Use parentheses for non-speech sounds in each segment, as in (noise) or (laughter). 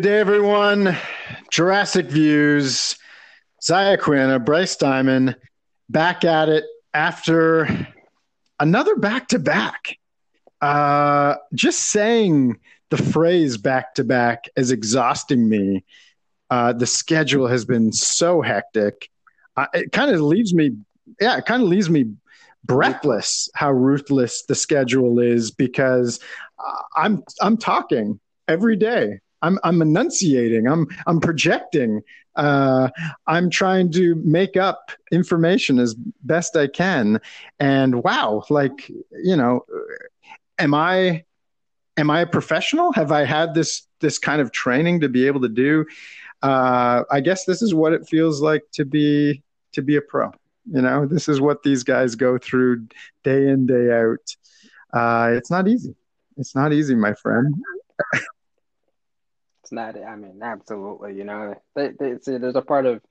Good day, everyone. Jurassic Views, Zaya Quinn, Bryce Diamond, back at it after another back to back. Just saying the phrase back to back is exhausting me. Uh, the schedule has been so hectic. Uh, it kind of leaves me, yeah, it kind of leaves me breathless how ruthless the schedule is because uh, I'm I'm talking every day. I'm I'm enunciating. I'm I'm projecting. Uh, I'm trying to make up information as best I can. And wow, like you know, am I am I a professional? Have I had this this kind of training to be able to do? Uh, I guess this is what it feels like to be to be a pro. You know, this is what these guys go through day in day out. Uh, it's not easy. It's not easy, my friend. It's not. I mean, absolutely. You know, they, they, there's a part of,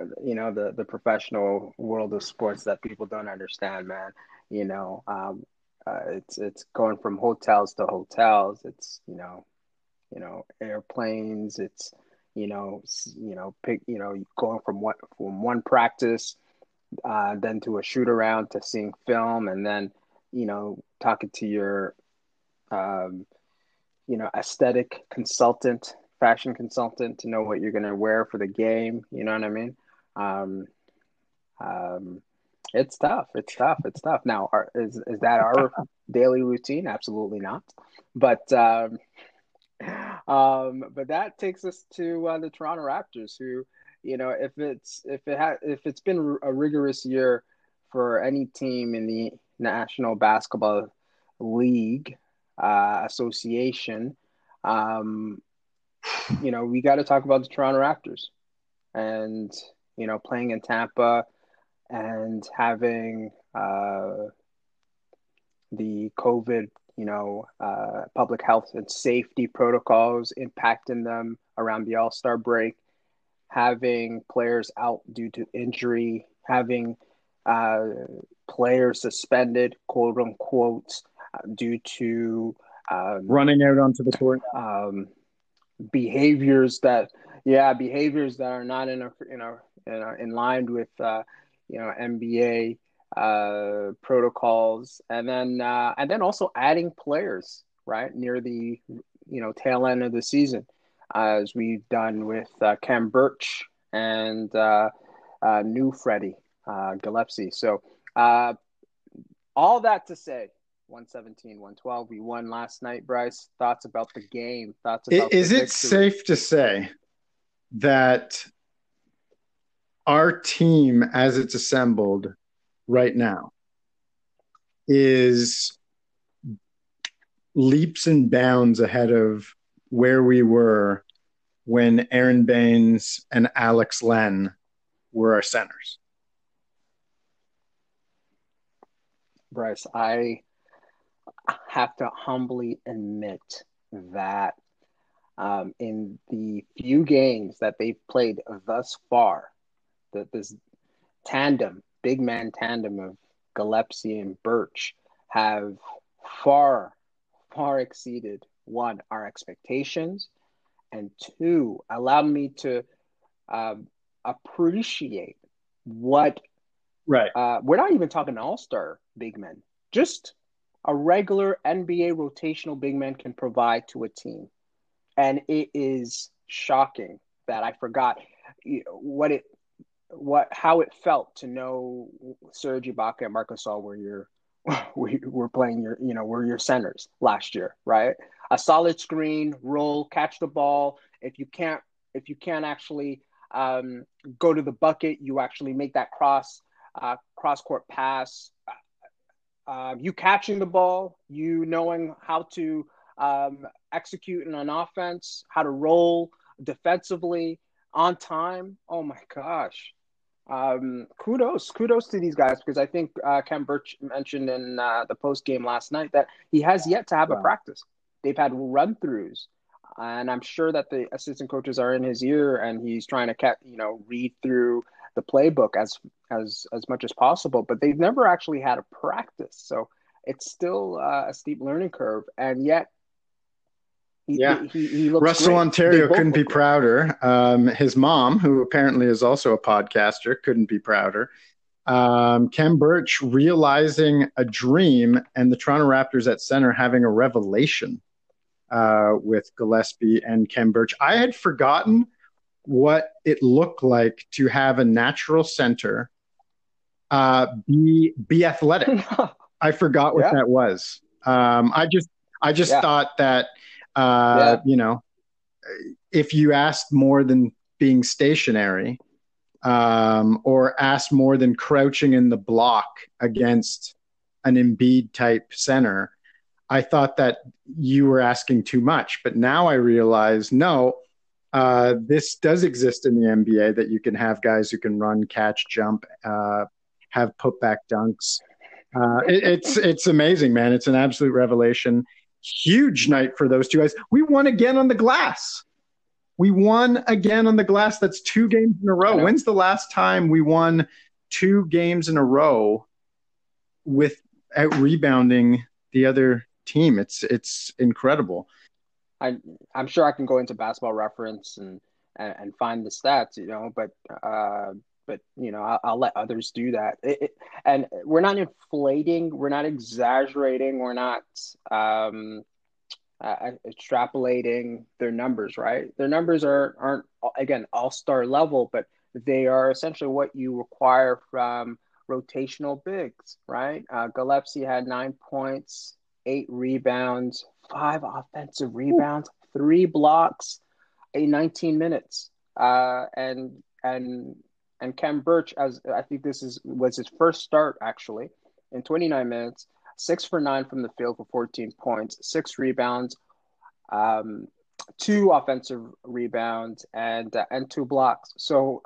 uh, you know, the the professional world of sports that people don't understand, man. You know, um, uh, it's it's going from hotels to hotels. It's you know, you know, airplanes. It's you know, you know, pick. You know, going from one from one practice, uh, then to a shoot around to seeing film, and then you know, talking to your um, you know, aesthetic consultant, fashion consultant to know what you're going to wear for the game. You know what I mean? Um, um, it's tough. It's tough. It's tough. Now, are, is is that our (laughs) daily routine? Absolutely not. But um, um, but that takes us to uh, the Toronto Raptors, who, you know, if it's if it had if it's been a rigorous year for any team in the National Basketball League uh, Association, um, you know, we got to talk about the Toronto Raptors and, you know, playing in Tampa and having uh, the COVID, you know, uh, public health and safety protocols impacting them around the All Star break, having players out due to injury, having uh, players suspended, quote unquote, due to um, Running out onto the court. um, behaviors that yeah behaviors that are not in a in a, in, a, in line with uh, you know NBA uh, protocols and then uh, and then also adding players right near the you know tail end of the season as we've done with uh, Khem Birch and uh, uh, new Freddie uh, Gillespie so uh, all that to say 117 112 we won last night bryce thoughts about the game thoughts about Is it victory? safe to say that our team, as it's assembled right now, is leaps and bounds ahead of where we were when Aron Baynes and Alex Len were our centers? bryce i have to humbly admit that um, in the few games that they've played thus far that this tandem big man tandem of Gillespie and Birch have far far exceeded one our expectations and two allowed me to um, appreciate what Right. uh, we're not even talking all star big men, just a regular NBA rotational big man can provide to a team. And it is shocking that I forgot what it what how it felt to know Serge Ibaka and Marc Gasol were your (laughs) we were playing your you know were your centers last year, right? A solid screen, roll, catch the ball. If you can't if you can't actually um, go to the bucket, you actually make that cross uh, cross court pass. Um, you catching the ball, you knowing how to um, execute in an offense, how to roll defensively on time. Oh my gosh. Um, kudos, kudos to these guys because I think uh, Khem Birch mentioned in uh, the post game last night that he has yet to have Wow. a practice. They've had run throughs, and I'm sure that the assistant coaches are in his ear and he's trying to you know read through the playbook as as as much as possible. But they've never actually had a practice, so it's still uh, a steep learning curve, and yet. He, Yeah. he, he looks Russell, great. Ontario couldn't be great. prouder. Um, his mom, who apparently is also a podcaster, couldn't be prouder. Um, Khem Birch realizing a dream and the Toronto Raptors at center having a revelation uh, with Gillespie and Khem Birch. I had forgotten what it looked like to have a natural center uh, be be athletic. (laughs) I forgot what Yeah. that was. Um, I just I just Yeah. thought that uh, you know if you asked more than being stationary um, or asked more than crouching in the block against an Embiid type center, I thought that you were asking too much. But now I realize no, uh, this does exist in the NBA that you can have guys who can run, catch, jump, uh, have putback dunks. Uh, it, it's it's amazing, man. It's an absolute revelation. Huge night for those two guys. We won again on the glass. We won again on the glass. That's two games in a row. When's the last time we won two games in a row without rebounding the other team? It's it's incredible. I I'm sure I can go into basketball reference and and, and find the stats, you know, but uh, but you know, I'll, I'll let others do that. It, it, and we're not inflating, we're not exaggerating, we're not um, uh, extrapolating their numbers, right? Their numbers are aren't again all star level, but they are essentially what you require from rotational bigs, right? Uh, had nine points, eight rebounds, five offensive rebounds, three blocks in 19 minutes. Uh, and and and Khem Birch, as I think this is was his first start actually in 29 minutes, six for nine from the field for 14 points, six rebounds, um, two offensive rebounds, and uh, and two blocks. So,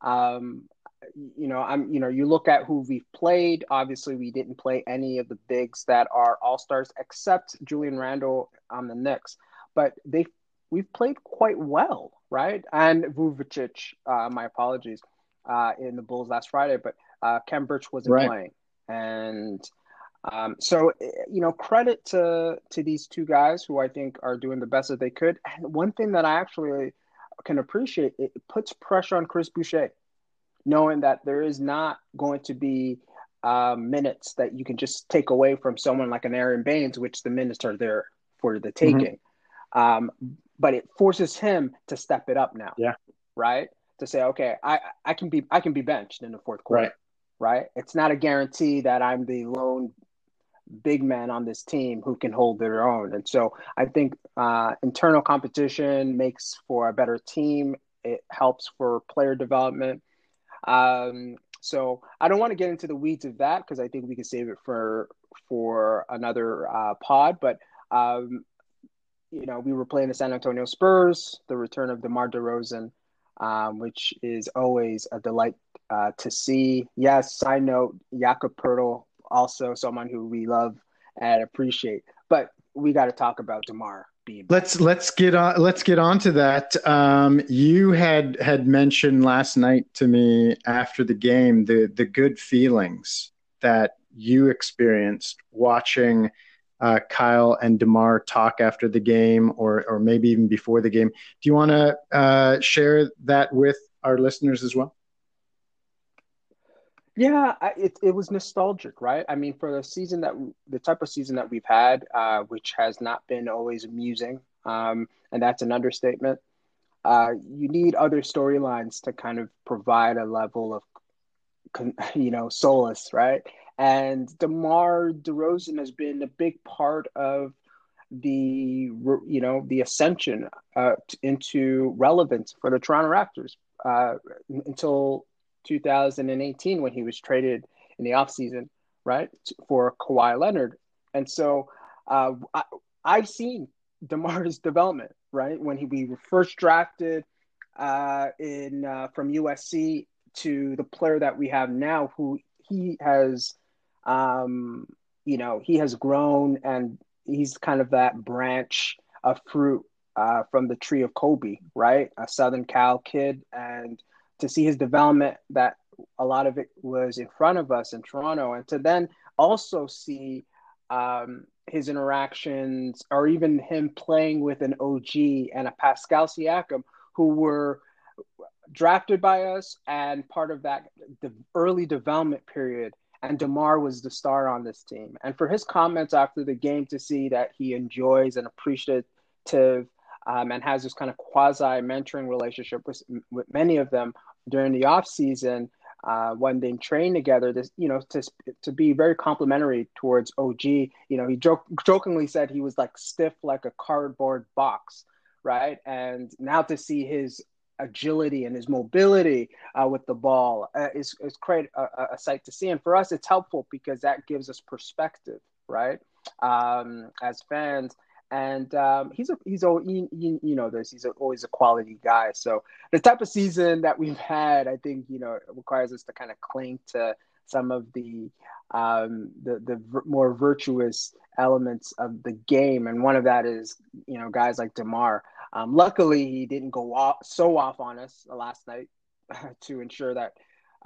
um, you know, I'm you know, you look at who we've played. Obviously, we didn't play any of the bigs that are all stars except Julius Randle on the Knicks, but they we've played quite well, right? And Vucevic, uh, my apologies, uh, in the Bulls last Friday, but uh, Khem Birch wasn't Right. playing, and um, so you know, credit to to these two guys who I think are doing the best that they could. And one thing that I actually can appreciate, it puts pressure on Chris Boucher, knowing that there is not going to be um, minutes that you can just take away from someone like an Aron Baynes, which the minutes are there for the taking. Um, but it forces him to step it up now. Yeah. Right. To say, okay, I, I can be I can be benched in the fourth quarter. Right. Right. It's not a guarantee that I'm the lone big man on this team who can hold their own. And so I think uh, internal competition makes for a better team. It helps for player development. Um, so I don't want to get into the weeds of that because I think we can save it for for another uh, pod. But um, you know, we were playing the San Antonio Spurs, the return of DeMar DeRozan, um, which is always a delight uh, to see. Yes, side note, Jakob Poeltl, also someone who we love and appreciate. But we got to talk about DeMar back. Let's let's get on let's get on to that. Um, you had had mentioned last night to me after the game the the good feelings that you experienced watching uh, Kyle and Demar talk after the game, or or maybe even before the game. Do you want to uh, share that with our listeners as well? Yeah, I, it it was nostalgic, right? I mean, for the season that the type of season that we've had, uh, which has not been always amusing, um, and that's an understatement. Uh, you need other storylines to kind of provide a level of, (laughs) you know, solace, right? And DeMar DeRozan has been a big part of the, you know, the ascension uh, into relevance for the Toronto Raptors uh, until 2018 when he was traded in the offseason right, for Kawhi Leonard. And so uh, I, I've seen DeMar's (laughs) development, right? When he we were first drafted uh, in uh, from USC to the player that we have now, who he has, um, you know, he has grown and he's kind of that branch of fruit uh, from the tree of Kobe, right? A Southern Cal kid, and to see his development, that a lot of it was in front of us in Toronto, and to then also see um, his interactions, or even him playing with an OG and a Pascal Siakam, who were drafted by us and part of that the early development period. And DeMar was the star on this team. And for his comments after the game to see that he enjoys and appreciative um, and has this kind of quasi mentoring relationship with, with many of them during the off season uh, when they train together. This, you know, to to be very complimentary towards OG. You know, he joke, jokingly said he was like stiff like a cardboard box, right? And now to see his agility and his mobility uh, with the ball uh, is, is quite a, a, sight to see. And for us, it's helpful because that gives us perspective, right? Um, as fans, and um, he's a he's a you, you know this he's a, always a quality guy. So the type of season that we've had, I think you know requires us to kind of cling to some of the um, the the more virtuous elements of the game, and one of that is you know guys like Demar. Um, luckily, he didn't go off, so off on us last night (laughs) to ensure that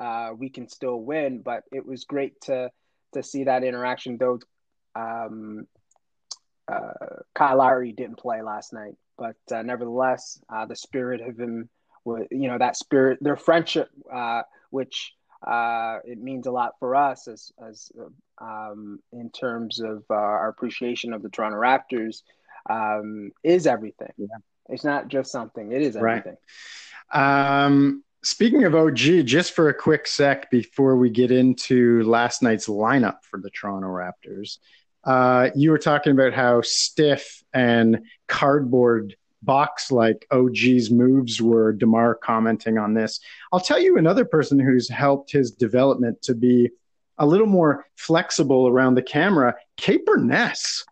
uh, we can still win. But it was great to to see that interaction. Though um, uh, Kyle Lowry didn't play last night, but uh, nevertheless, uh, the spirit of him, was, you know, that spirit, their friendship, uh, which uh, it means a lot for us as as um, in terms of uh, our appreciation of the Toronto Raptors, um, is everything. Yeah. It's not just something; it is everything. Right. Um, speaking of OG, just for a quick sec before we get into last night's lineup for the Toronto Raptors, uh, you were talking about how stiff and cardboard box like OG's moves were. Demar commenting on this. I'll tell you another person who's helped his development to be a little more flexible around the camera. Kate Beirness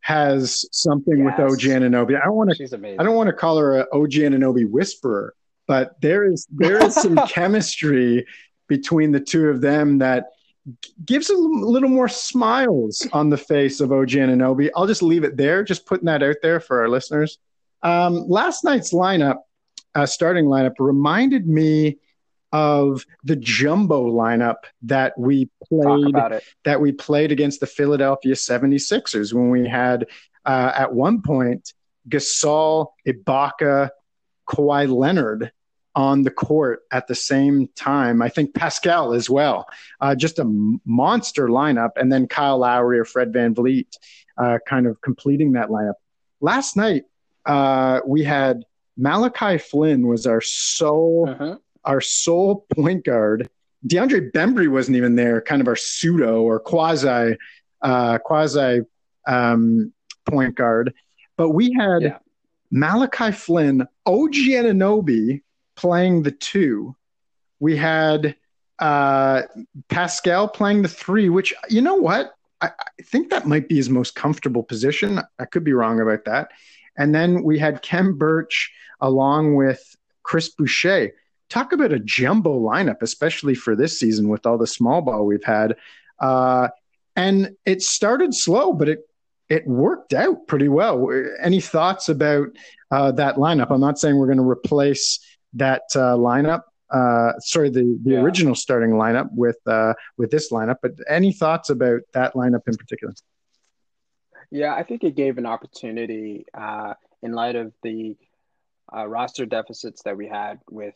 has something yes. with OG Anunoby. I don't want to. I don't want to call her an OG Anunoby whisperer, but there is there is some (laughs) chemistry between the two of them that gives a little more smiles on the face of OG Anunoby. I'll just leave it there, just putting that out there for our listeners. Um, last night's lineup, uh, starting lineup, reminded me of the jumbo lineup that we played that we played against the Philadelphia 76ers when we had uh, at one point Gasol, Ibaka, Kawhi Leonard on the court at the same time. I think Pascal as well. Uh, just a monster lineup. And then Kyle Lowry or Fred VanVleet uh, kind of completing that lineup. Last night, uh, we had Malachi Flynn was our sole, uh-huh. our sole point guard. DeAndre Bembry wasn't even there, kind of our pseudo or quasi, uh, quasi um, point guard. But we had yeah. Malachi Flynn, OG Anunoby, playing the two. We had uh, Pascal playing the three, which, you know what? I, I, think that might be his most comfortable position. I could be wrong about that. And then we had Khem Birch along with Chris Boucher. Talk about a jumbo lineup, especially for this season with all the small ball we've had. Uh, and it started slow, but it it worked out pretty well. Any thoughts about uh, that lineup? I'm not saying we're going to replace that uh, lineup. Uh, sorry, the, the yeah. original starting lineup with uh, with this lineup. But any thoughts about that lineup in particular? Yeah, I think it gave an opportunity uh, in light of the uh, roster deficits that we had with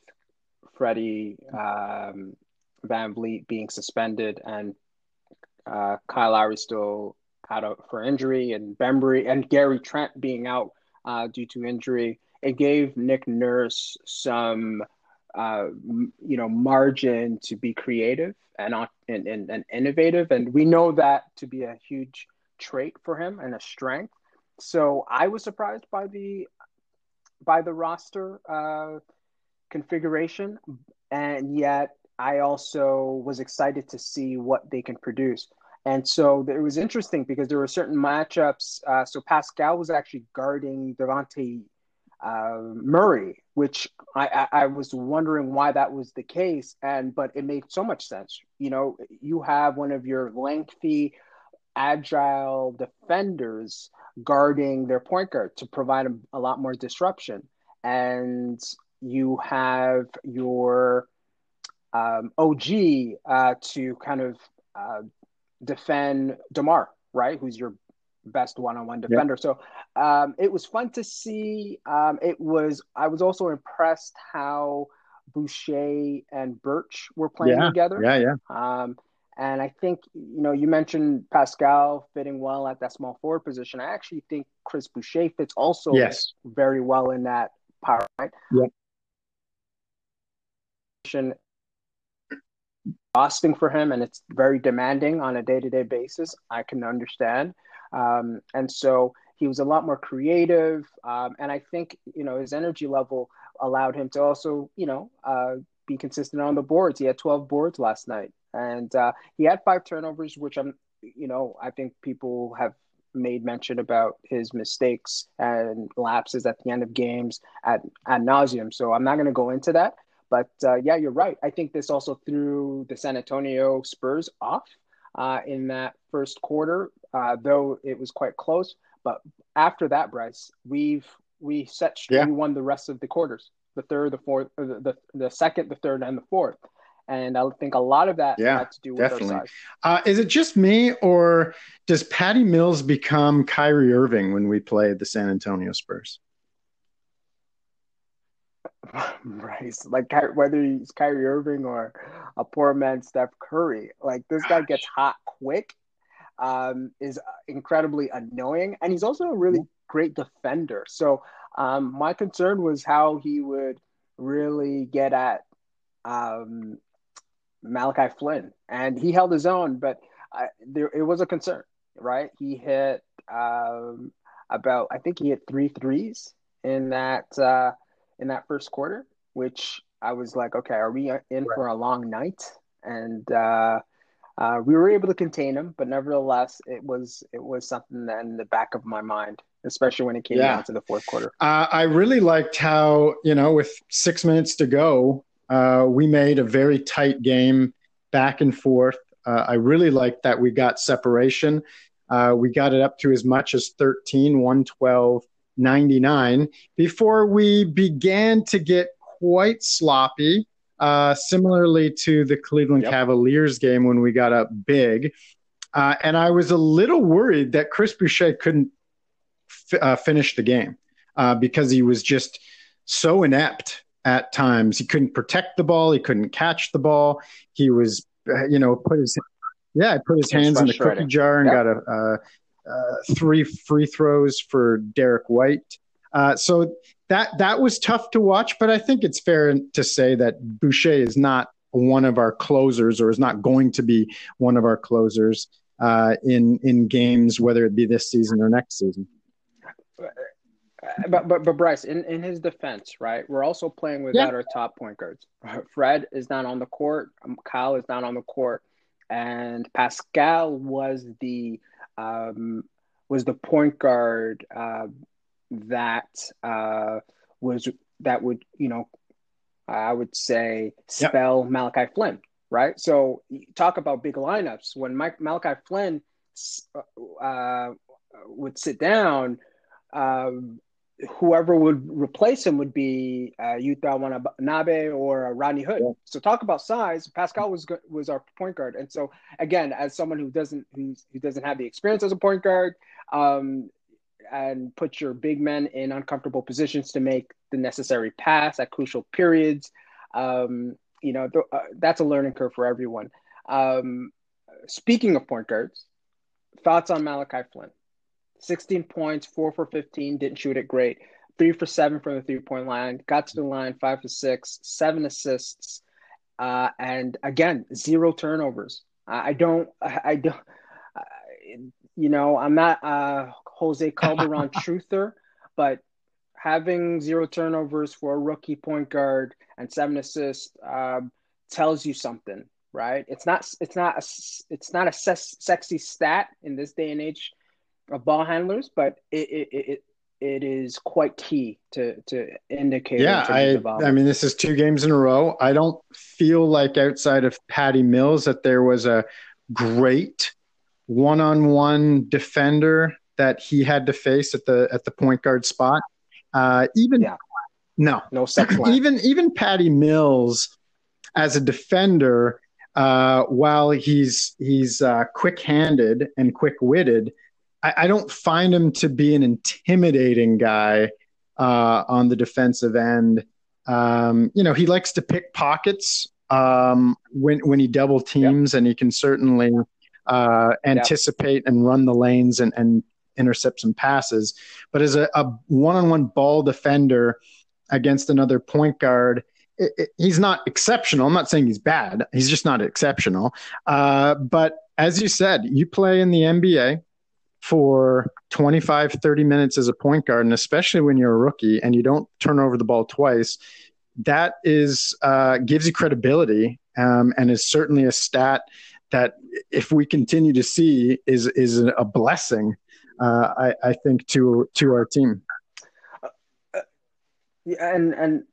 Freddie um, VanVleet being suspended and uh, Kyle Lowry still out of, for injury, and Bembry and Gary Trent being out uh, due to injury it gave Nick Nurse some, uh, you know, margin to be creative and, and, and, and innovative. And we know that to be a huge trait for him and a strength. So I was surprised by the by the roster uh, configuration, and yet I also was excited to see what they can produce. And so it was interesting because there were certain matchups. Uh, so Pascal was actually guarding Dejounte uh, Murray, which I, I, I, was wondering why that was the case. And but it made so much sense. You know, you have one of your lengthy, agile defenders guarding their point guard to provide a, a lot more disruption, and you have your um, OG uh, to kind of uh, defend Demar, right? Who's your best one-on-one defender. Yep. So um, it was fun to see. Um, it was. I was also impressed how Boucher and Birch were playing yeah. together. Yeah, yeah. Um, and I think you know you mentioned Pascal fitting well at that small forward position. I actually think Chris Boucher fits also yes. very well in that power. Right? Yeah exhausting for him and it's very demanding on a day-to-day basis i can understand um, and so he was a lot more creative um, and i think you know his energy level allowed him to also you know uh, be consistent on the boards he had 12 boards last night and uh, he had five turnovers which i'm you know i think people have made mention about his mistakes and lapses at the end of games at ad nauseum so i'm not going to go into that but uh, yeah, you're right. I think this also threw the San Antonio Spurs off uh, in that first quarter, uh, though it was quite close. But after that, Bryce, we've we set yeah. we won the rest of the quarters, the third, the fourth, uh, the, the the second, the third, and the fourth. And I think a lot of that yeah, had to do with definitely. Uh, is it just me, or does Patty Mills become Kyrie Irving when we play the San Antonio Spurs? (laughs) Bryce, like whether he's Kyrie Irving or a poor man Steph Curry, like this guy gets hot quick, um, is incredibly annoying, and he's also a really great defender. So um, my concern was how he would really get at um, Malachi Flynn, and he held his own, but I, there it was a concern, right? He hit um, about I think he hit three threes in that. Uh, in that first quarter, which I was like, okay, are we in right. for a long night? And uh, uh, we were able to contain him, but nevertheless, it was it was something that in the back of my mind, especially when it came yeah. down to the fourth quarter. Uh, I really liked how you know, with six minutes to go, uh, we made a very tight game, back and forth. Uh, I really liked that we got separation. Uh, we got it up to as much as 13, 112 99 before we began to get quite sloppy, uh, similarly to the Cleveland yep. Cavaliers game when we got up big. Uh, and I was a little worried that Chris Boucher couldn't f- uh, finish the game uh, because he was just so inept at times. He couldn't protect the ball, he couldn't catch the ball. He was, uh, you know, put his yeah, put his hands in the cookie jar and yep. got a, a uh, three free throws for Derrick White. Uh, so that that was tough to watch, but I think it's fair to say that Boucher is not one of our closers, or is not going to be one of our closers uh, in in games, whether it be this season or next season. But but, but Bryce, in, in his defense, right, we're also playing without yeah. our top point guards. Fred is not on the court. Um, Kyle is not on the court, and Pascal was the um, was the point guard uh, that uh, was that would you know I would say spell yep. Malachi Flynn, right? So talk about big lineups when Mike Malachi Flynn uh, would sit down. Um, whoever would replace him would be uh, Yuta Watanabe or Rodney Hood. Yeah. So talk about size. Pascal was was our point guard, and so again, as someone who doesn't who doesn't have the experience as a point guard, um, and put your big men in uncomfortable positions to make the necessary pass at crucial periods. Um, you know, th- uh, that's a learning curve for everyone. Um, speaking of point guards, thoughts on Malachi Flynn? 16 points, four for 15, didn't shoot it great. Three for seven from the three point line, got to the line, five for six, seven assists. Uh, and again, zero turnovers. I, don't, I, I don't, uh, you know, I'm not a Jose Calderon (laughs) truther, but having zero turnovers for a rookie point guard and seven assists uh, tells you something. right? It's not it's not a, it's not a ses- sexy stat in this day and age of ball handlers, but it it, it it is quite key to to indicate. Yeah, I I mean this is two games in a row. I don't feel like outside of Patty Mills that there was a great one-on-one defender that he had to face at the at the point guard spot. Uh, even Yeah. no, no sex (clears throat) even even Patty Mills as a defender, uh, while he's he's uh, quick-handed and quick-witted, I, I don't find him to be an intimidating guy uh, on the defensive end. Um, you know, he likes to pick pockets um, when when he double teams, and he can certainly uh, anticipate and run the lanes and, and intercept some passes. But as a, a one-on-one ball defender against another point guard, it, it, he's not exceptional. I'm not saying he's bad. He's just not exceptional. Uh, but as you said, you play in the NBA for 25, 30 minutes as a point guard, and especially when you're a rookie and you don't turn over the ball twice, that is uh, gives you credibility um, and is certainly a stat that if we continue to see is is a blessing. Uh, I, I think to to our team. Yeah, and and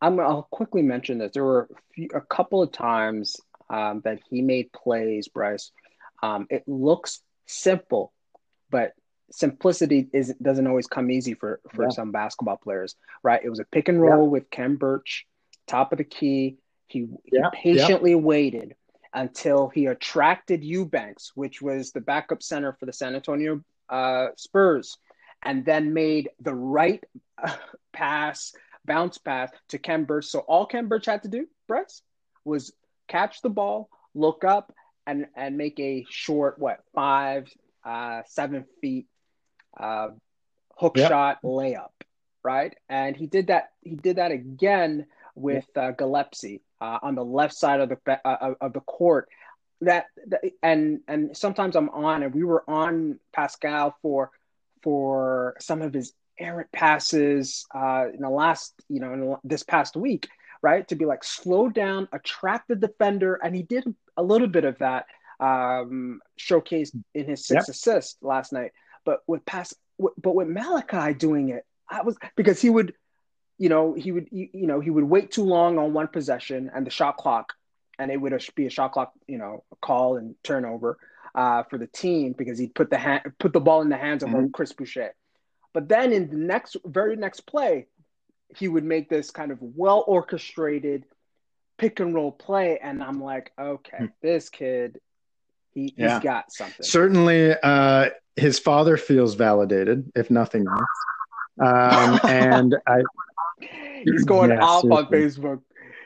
I'm I'll quickly mention that there were a, few, a couple of times um, that he made plays, Bryce. Um, it looks simple, but simplicity is doesn't always come easy for for Yeah. some basketball players, right? It was a pick and roll with Khem Birch, top of the key. He, he Yeah, patiently waited until he attracted Eubanks, which was the backup center for the San Antonio uh, Spurs, and then made the right (laughs) pass, bounce pass to Khem Birch. So all Khem Birch had to do, Bryce, was catch the ball, look up, and and make a short what five, uh, seven feet uh, hook Yep. shot layup, right? And he did that. He did that again with uh, Gillespie uh, on the left side of the uh, of the court. That, that and and sometimes I'm on, and we were on Pascal for for some of his errant passes uh, in the last, you know, in this past week, right? To be like slow down, attract the defender, and he did a little bit of that um, showcased in his six assists last night. But with pass, but with Malachi doing it, I was because he would, you know, he would, you, know, he would wait too long on one possession and the shot clock, and it would be a shot clock, you know, call and turnover uh, for the team because he'd put the hand, put the ball in the hands of Mhm. Chris Boucher. But then in the next, very next play, he would make this kind of well orchestrated pick and roll play, and I'm like, okay, this kid, he, Yeah. he's got something. Certainly, uh, his father feels validated, if nothing else. Um, (laughs) and I, He's (laughs) going Yeah, off on. Facebook.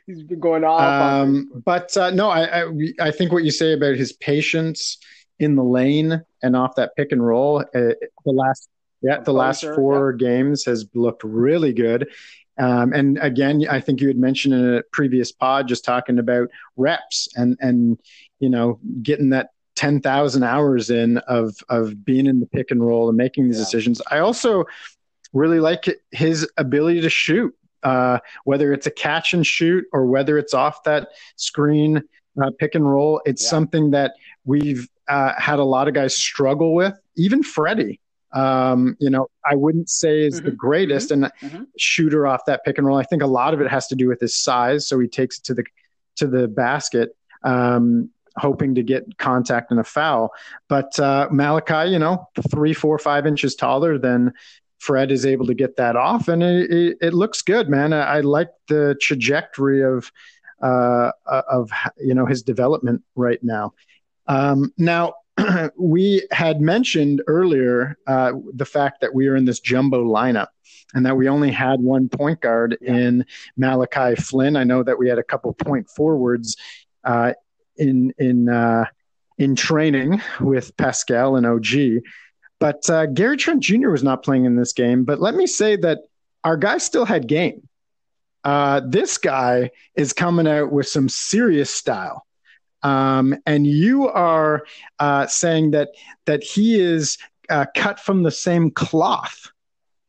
He's been going off on um, Facebook. but uh, no, I, I, I think what you say about his patience in the lane and off that pick and roll, uh, the last, yeah, the last four games has looked really good. Um, and again, I think you had mentioned in a previous pod just talking about reps and and you know getting that ten thousand hours in of of being in the pick and roll and making these Yeah. decisions. I also really like his ability to shoot, uh, whether it's a catch and shoot or whether it's off that screen uh, pick and roll. It's Yeah. something that we've uh, had a lot of guys struggle with, even Freddie. Um, you know, I wouldn't say is the Mhm, greatest and mhm. shooter off that pick and roll. I think a lot of it has to do with his size, so he takes it to the to the basket, um, hoping to get contact and a foul. But uh, Malachi, you know, three, four, five inches taller than Fred is able to get that off, and it, it, it looks good, man. I, I like the trajectory of uh, of you know his development right now. Um, now (clears throat) we had mentioned earlier uh, the fact that we are in this jumbo lineup and that we only had one point guard Yeah. in Malachi Flynn. I know that we had a couple point forwards uh, in in uh, in training with Pascal and OG, but uh, Gary Trent Jr. was not playing in this game. But let me say that our guy still had game. Uh, this guy is coming out with some serious style. Um, and you are uh, saying that that he is uh, cut from the same cloth,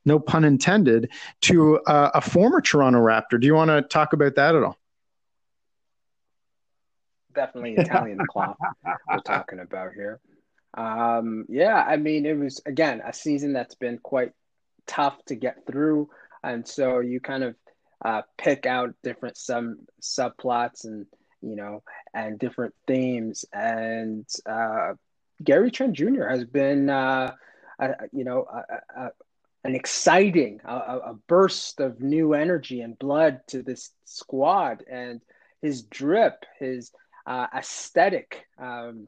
no pun intended, to uh, a former Toronto Raptor. Do you want to talk about that at all? definitely Italian cloth we're talking about here. Um, yeah, I mean, it was again a season that's been quite tough to get through, and so you kind of uh, pick out different some subplots and you know and different themes. And uh, Gary Trent Jr. has been, uh, a, you know, a, a, an exciting, a, burst of new energy and blood to this squad, and his drip, his uh, aesthetic. Um,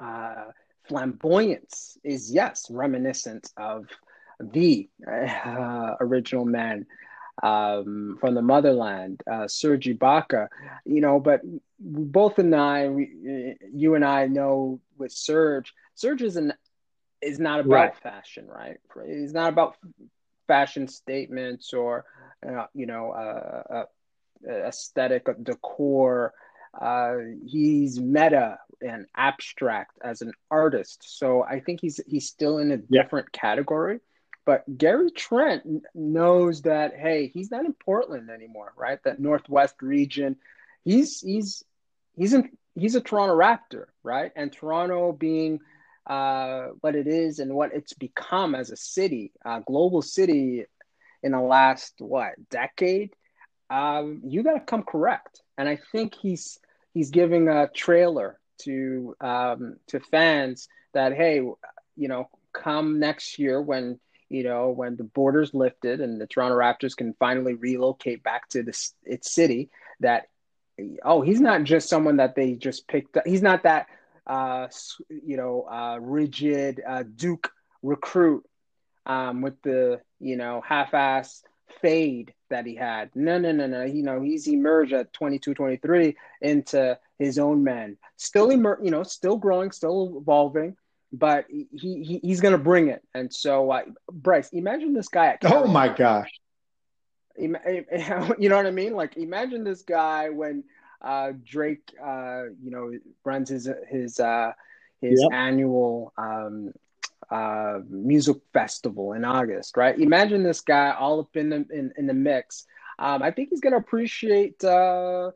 uh, flamboyance is yes reminiscent of the uh, original man um, from the motherland, uh, Serge Ibaka. You know, but both and I, we, you and I know with Serge, Serge is an is not about right. fashion, right? He's not about fashion statements or uh, you know uh, uh aesthetic decor. Uh, he's meta and abstract as an artist. So I think he's he's still in a different yeah. category. But Gary Trent knows that hey, he's not in Portland anymore, right? That Northwest region. He's he's he's in he's a Toronto Raptor, right? And Toronto being uh, what it is and what it's become as a city, a global city in the last what decade, um, you got to come correct. And I think he's he's giving a trailer to um, to fans that hey, you know, come next year when you know when the borders lifted and the Toronto Raptors can finally relocate back to this its city. That oh, he's not just someone that they just picked up. He's not that uh, you know uh, rigid uh, Duke recruit um, with the you know half-ass fade that he had. No, no, no, no. You know, he's emerged at 22, 23 into his own men. Still, emer- you know, still growing, still evolving, but he, he he's going to bring it. And so, uh, Bryce, imagine this guy at Oh my gosh. (laughs) You know what I mean? Like, imagine this guy when uh, Drake, uh, you know, runs his his uh, his yep. annual um, uh, music festival in August, right? Imagine this guy all up in the in, in the mix. Um, I think he's going to appreciate uh,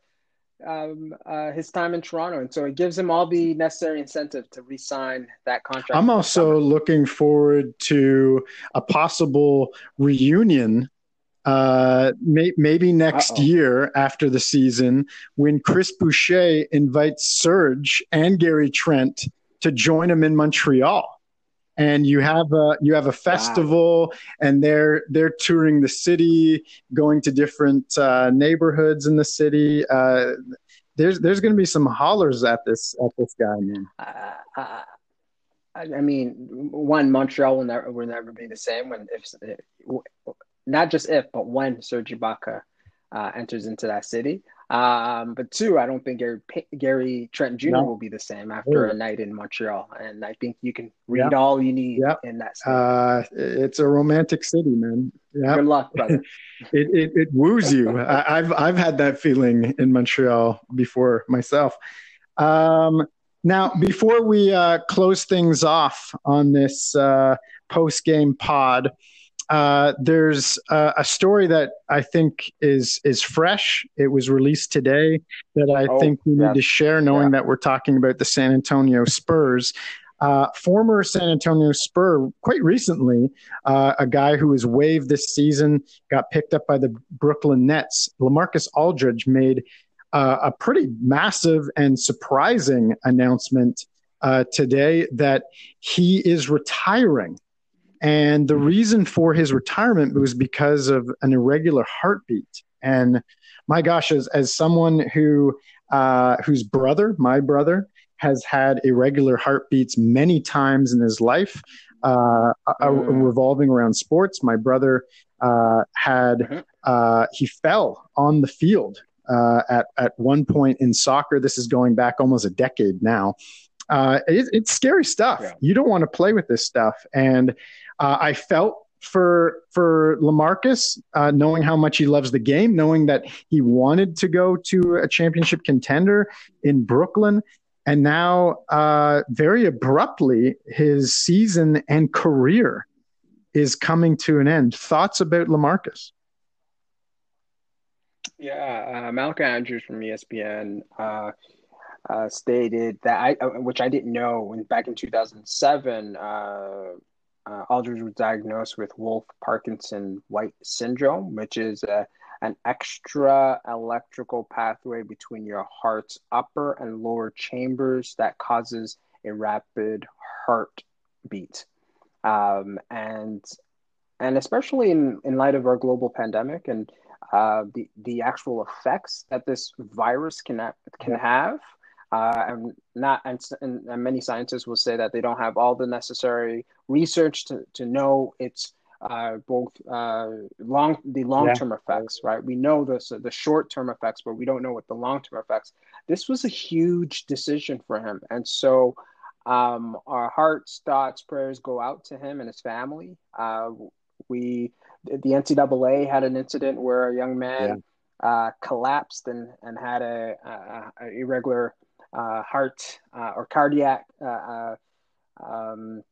um, uh, his time in Toronto, and so it gives him all the necessary incentive to re-sign that contract. I'm also looking forward to a possible reunion. Uh, may, maybe next Uh-oh. year after the season, when Chris Boucher invites Serge and Gary Trent to join him in Montreal and you have a you have a festival wow. and they're they're touring the city going to different uh, neighborhoods in the city. Uh, there's there's going to be some hollers at this at this guy man. Uh, uh I mean one Montreal will never will never be the same when if not just if but when Serge Ibaka uh, enters into that city um, but two, I don't think Gary Gary Trent Jr. No. will be the same after a night in Montreal, and I think you can read all you need in that. Uh, it's a romantic city, man. Good luck, brother. (laughs) it, it, it woos you. I, have I've had that feeling in Montreal before myself. Um, now, before we uh, close things off on this uh, post game pod uh, there's uh, a story that I think is is fresh. It was released today that I oh, think we need to share, knowing yeah. that we're talking about the San Antonio Spurs. Uh, former San Antonio Spur, quite recently, uh, a guy who was waived this season got picked up by the Brooklyn Nets. Lamarcus Aldridge made uh, a pretty massive and surprising announcement uh, today that he is retiring and the reason for his retirement was because of an irregular heartbeat. And my gosh, as, as someone who uh, whose brother, my brother, has had irregular heartbeats many times in his life, uh, mm. revolving around sports. My brother uh, had mm-hmm. uh, he fell on the field uh, at at one point in soccer. This is going back almost a decade now. Uh, it, it's scary stuff. Yeah. You don't want to play with this stuff, and uh, I felt for for Lamarcus, uh, knowing how much he loves the game, knowing that he wanted to go to a championship contender in Brooklyn, and now uh, very abruptly his season and career is coming to an end. Thoughts about Lamarcus? Yeah, uh, Malika Andrews from ESPN uh, uh, stated that I, uh, which I didn't know, when back in 2007, uh, uh, Aldridge was diagnosed with Wolff Parkinson White syndrome, which is a, an extra electrical pathway between your heart's upper and lower chambers that causes a rapid heartbeat. Um, and and especially in, in light of our global pandemic and uh, the the actual effects that this virus can can have. Uh, and not and, and, many scientists will say that they don't have all the necessary research to, to know its uh, both uh, long the long term yeah. effects. Right, we know the the short term effects, but we don't know what the long term effects. This was a huge decision for him, and so um, our hearts, thoughts, prayers go out to him and his family. Uh, we the NCAA had an incident where a young man yeah. uh, collapsed and, and had a, a, a irregular uh, heart uh, or cardiac uh, uh, um,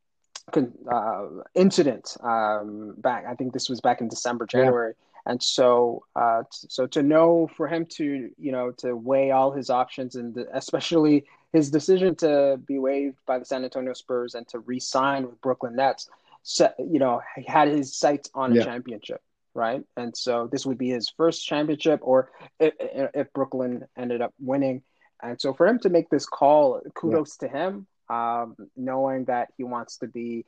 con- uh, incident um, back. I think this was back in December, January. Yeah. And so, t- so to know for him to, you know, to weigh all his options and the, especially his decision to be waived by the San Antonio Spurs and to re-sign with Brooklyn Nets, set, you know, he had his sights on yeah. a championship, right? And so this would be his first championship, or if, if, Brooklyn ended up winning. And so for him to make this call, kudos yeah. to him, um, knowing that he wants to be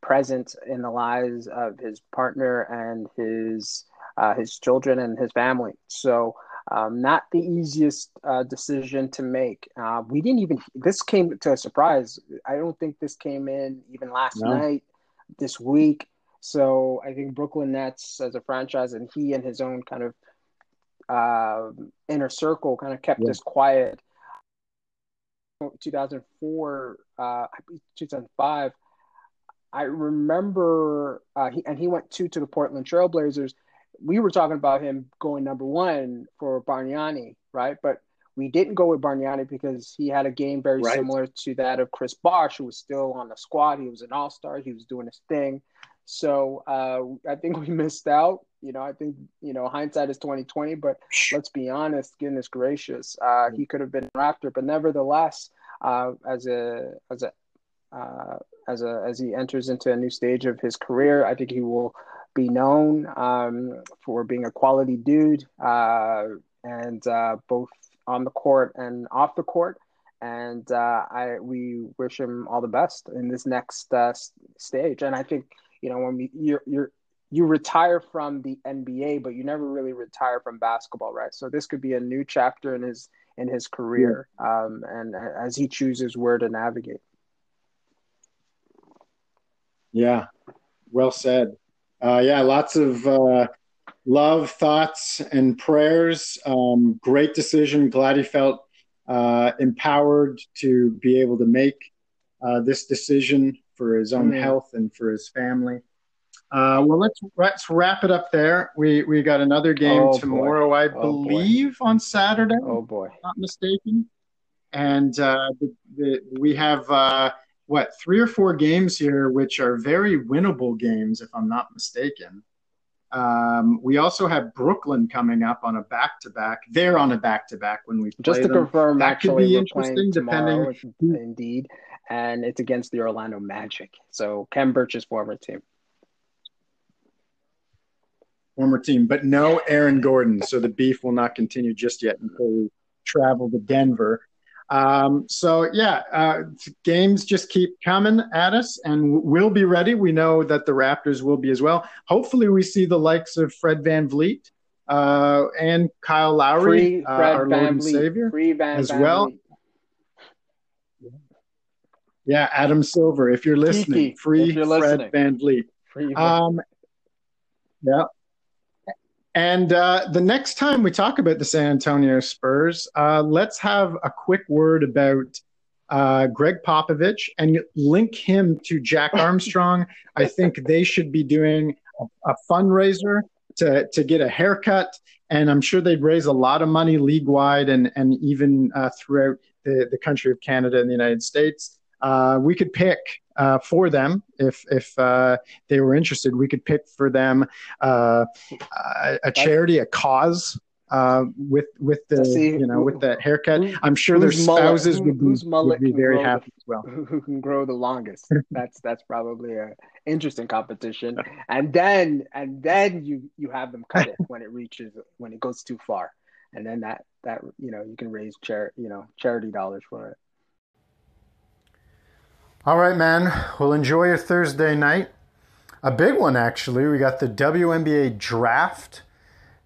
present in the lives of his partner and his uh, his children and his family. So. Um, not the easiest uh, decision to make. Uh, we didn't even. This came to a surprise. I don't think this came in even last no. night this week. So I think Brooklyn Nets as a franchise and he and his own kind of uh, inner circle kind of kept yeah. this quiet. 2004, uh, 2005. I remember, uh, he, and he went two to the Portland Trailblazers. We were talking about him going number one for Bargnani, right? But we didn't go with Bargnani because he had a game very right. similar to that of Chris Bosh, who was still on the squad. He was an all star. He was doing his thing. So uh, I think we (laughs) missed out. You know, I think you know hindsight is twenty twenty. But let's be honest. Goodness gracious, uh, he could have been a Raptor. But nevertheless, uh, as a as a uh, as a as he enters into a new stage of his career, I think he will be known um, for being a quality dude uh, and uh, both on the court and off the court. And uh, I we wish him all the best in this next uh, stage. And I think you know when we you're you're you retire from the NBA, but you never really retire from basketball, right? So this could be a new chapter in his in his career, um, and as he chooses where to navigate. Yeah, well said. Uh, yeah, lots of uh, love, thoughts, and prayers. Um, great decision. Glad he felt uh, empowered to be able to make uh, this decision for his own mm-hmm. health and for his family. Uh, well, let's let's wrap it up there. We we got another game oh, tomorrow, boy. I oh, believe, boy. on Saturday. Oh boy, not mistaken. And uh, the, the, we have uh, what three or four games here, which are very winnable games, if I'm not mistaken. Um, we also have Brooklyn coming up on a back to back. They're on a back to back when we play just to them. confirm. That could be interesting, depending. Indeed, and it's against the Orlando Magic. So Khem Birch's former team. Former team, but no Aaron Gordon. So the beef will not continue just yet until we travel to Denver. Um, so yeah, uh, games just keep coming at us, and we'll be ready. We know that the Raptors will be as well. Hopefully, we see the likes of Fred VanVleet uh, and Kyle Lowry, uh, our Van Lord and Savior, Van as Van well. Vliet. Yeah, Adam Silver, if you're listening, Kiki, free you're Fred listening. VanVleet. Free Um, yeah, and uh, the next time we talk about the San Antonio Spurs, uh, let's have a quick word about uh, Gregg Popovich and link him to Jack (laughs) Armstrong. I think they should be doing a, a, fundraiser to, to get a haircut. And I'm sure they'd raise a lot of money league wide and, and even uh, throughout the, the country of Canada and the United States. Uh, we could pick uh, for them if if uh, they were interested. We could pick for them uh, a charity, a cause. uh, with with the See, you know with that haircut. who- I'm sure their whose mullet- spouses who- would be, would be very grow happy as well. who who can grow the longest. (laughs) That's that's probably a interesting competition. And then and then you you have them cut it when it reaches when it goes too far, and then that that you know you can raise char you know charity dollars for it. All right, man. Well, enjoy your Thursday night. A big one, actually. We got the WNBA draft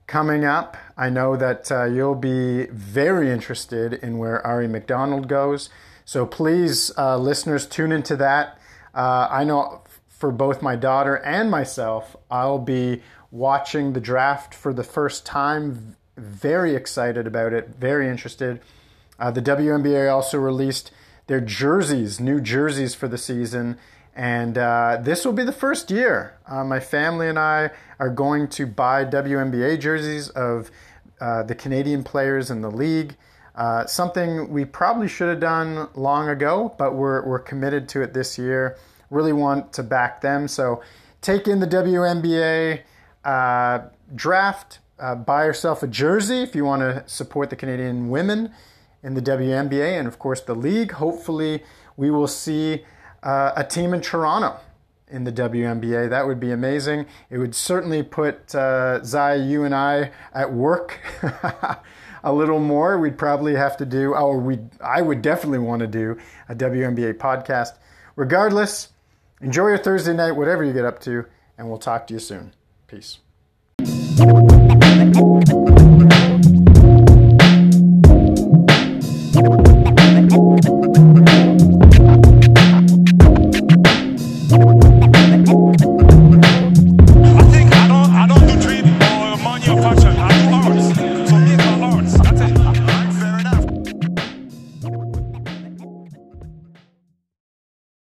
coming up. I know that uh, you'll be very interested in where Aari McDonald goes. So please, uh, listeners, tune into that. Uh, I know for both my daughter and myself, I'll be watching the draft for the first time. Very excited about it, very interested. Uh, the WNBA also released their jerseys, new jerseys for the season. And uh, this will be the first year. Uh, my family and I are going to buy WNBA jerseys of uh, the Canadian players in the league. Uh, something we probably should have done long ago, but we're, we're committed to it this year. Really want to back them. So take in the WNBA uh, draft, uh, buy yourself a jersey if you want to support the Canadian women in the WNBA and, of course, the league. Hopefully, we will see uh, a team in Toronto in the WNBA. That would be amazing. It would certainly put uh, Zaya, you and I at work (laughs) a little more. We'd probably have to do, or we, I would definitely want to do a WNBA podcast. Regardless, enjoy your Thursday night, whatever you get up to, and we'll talk to you soon. Peace.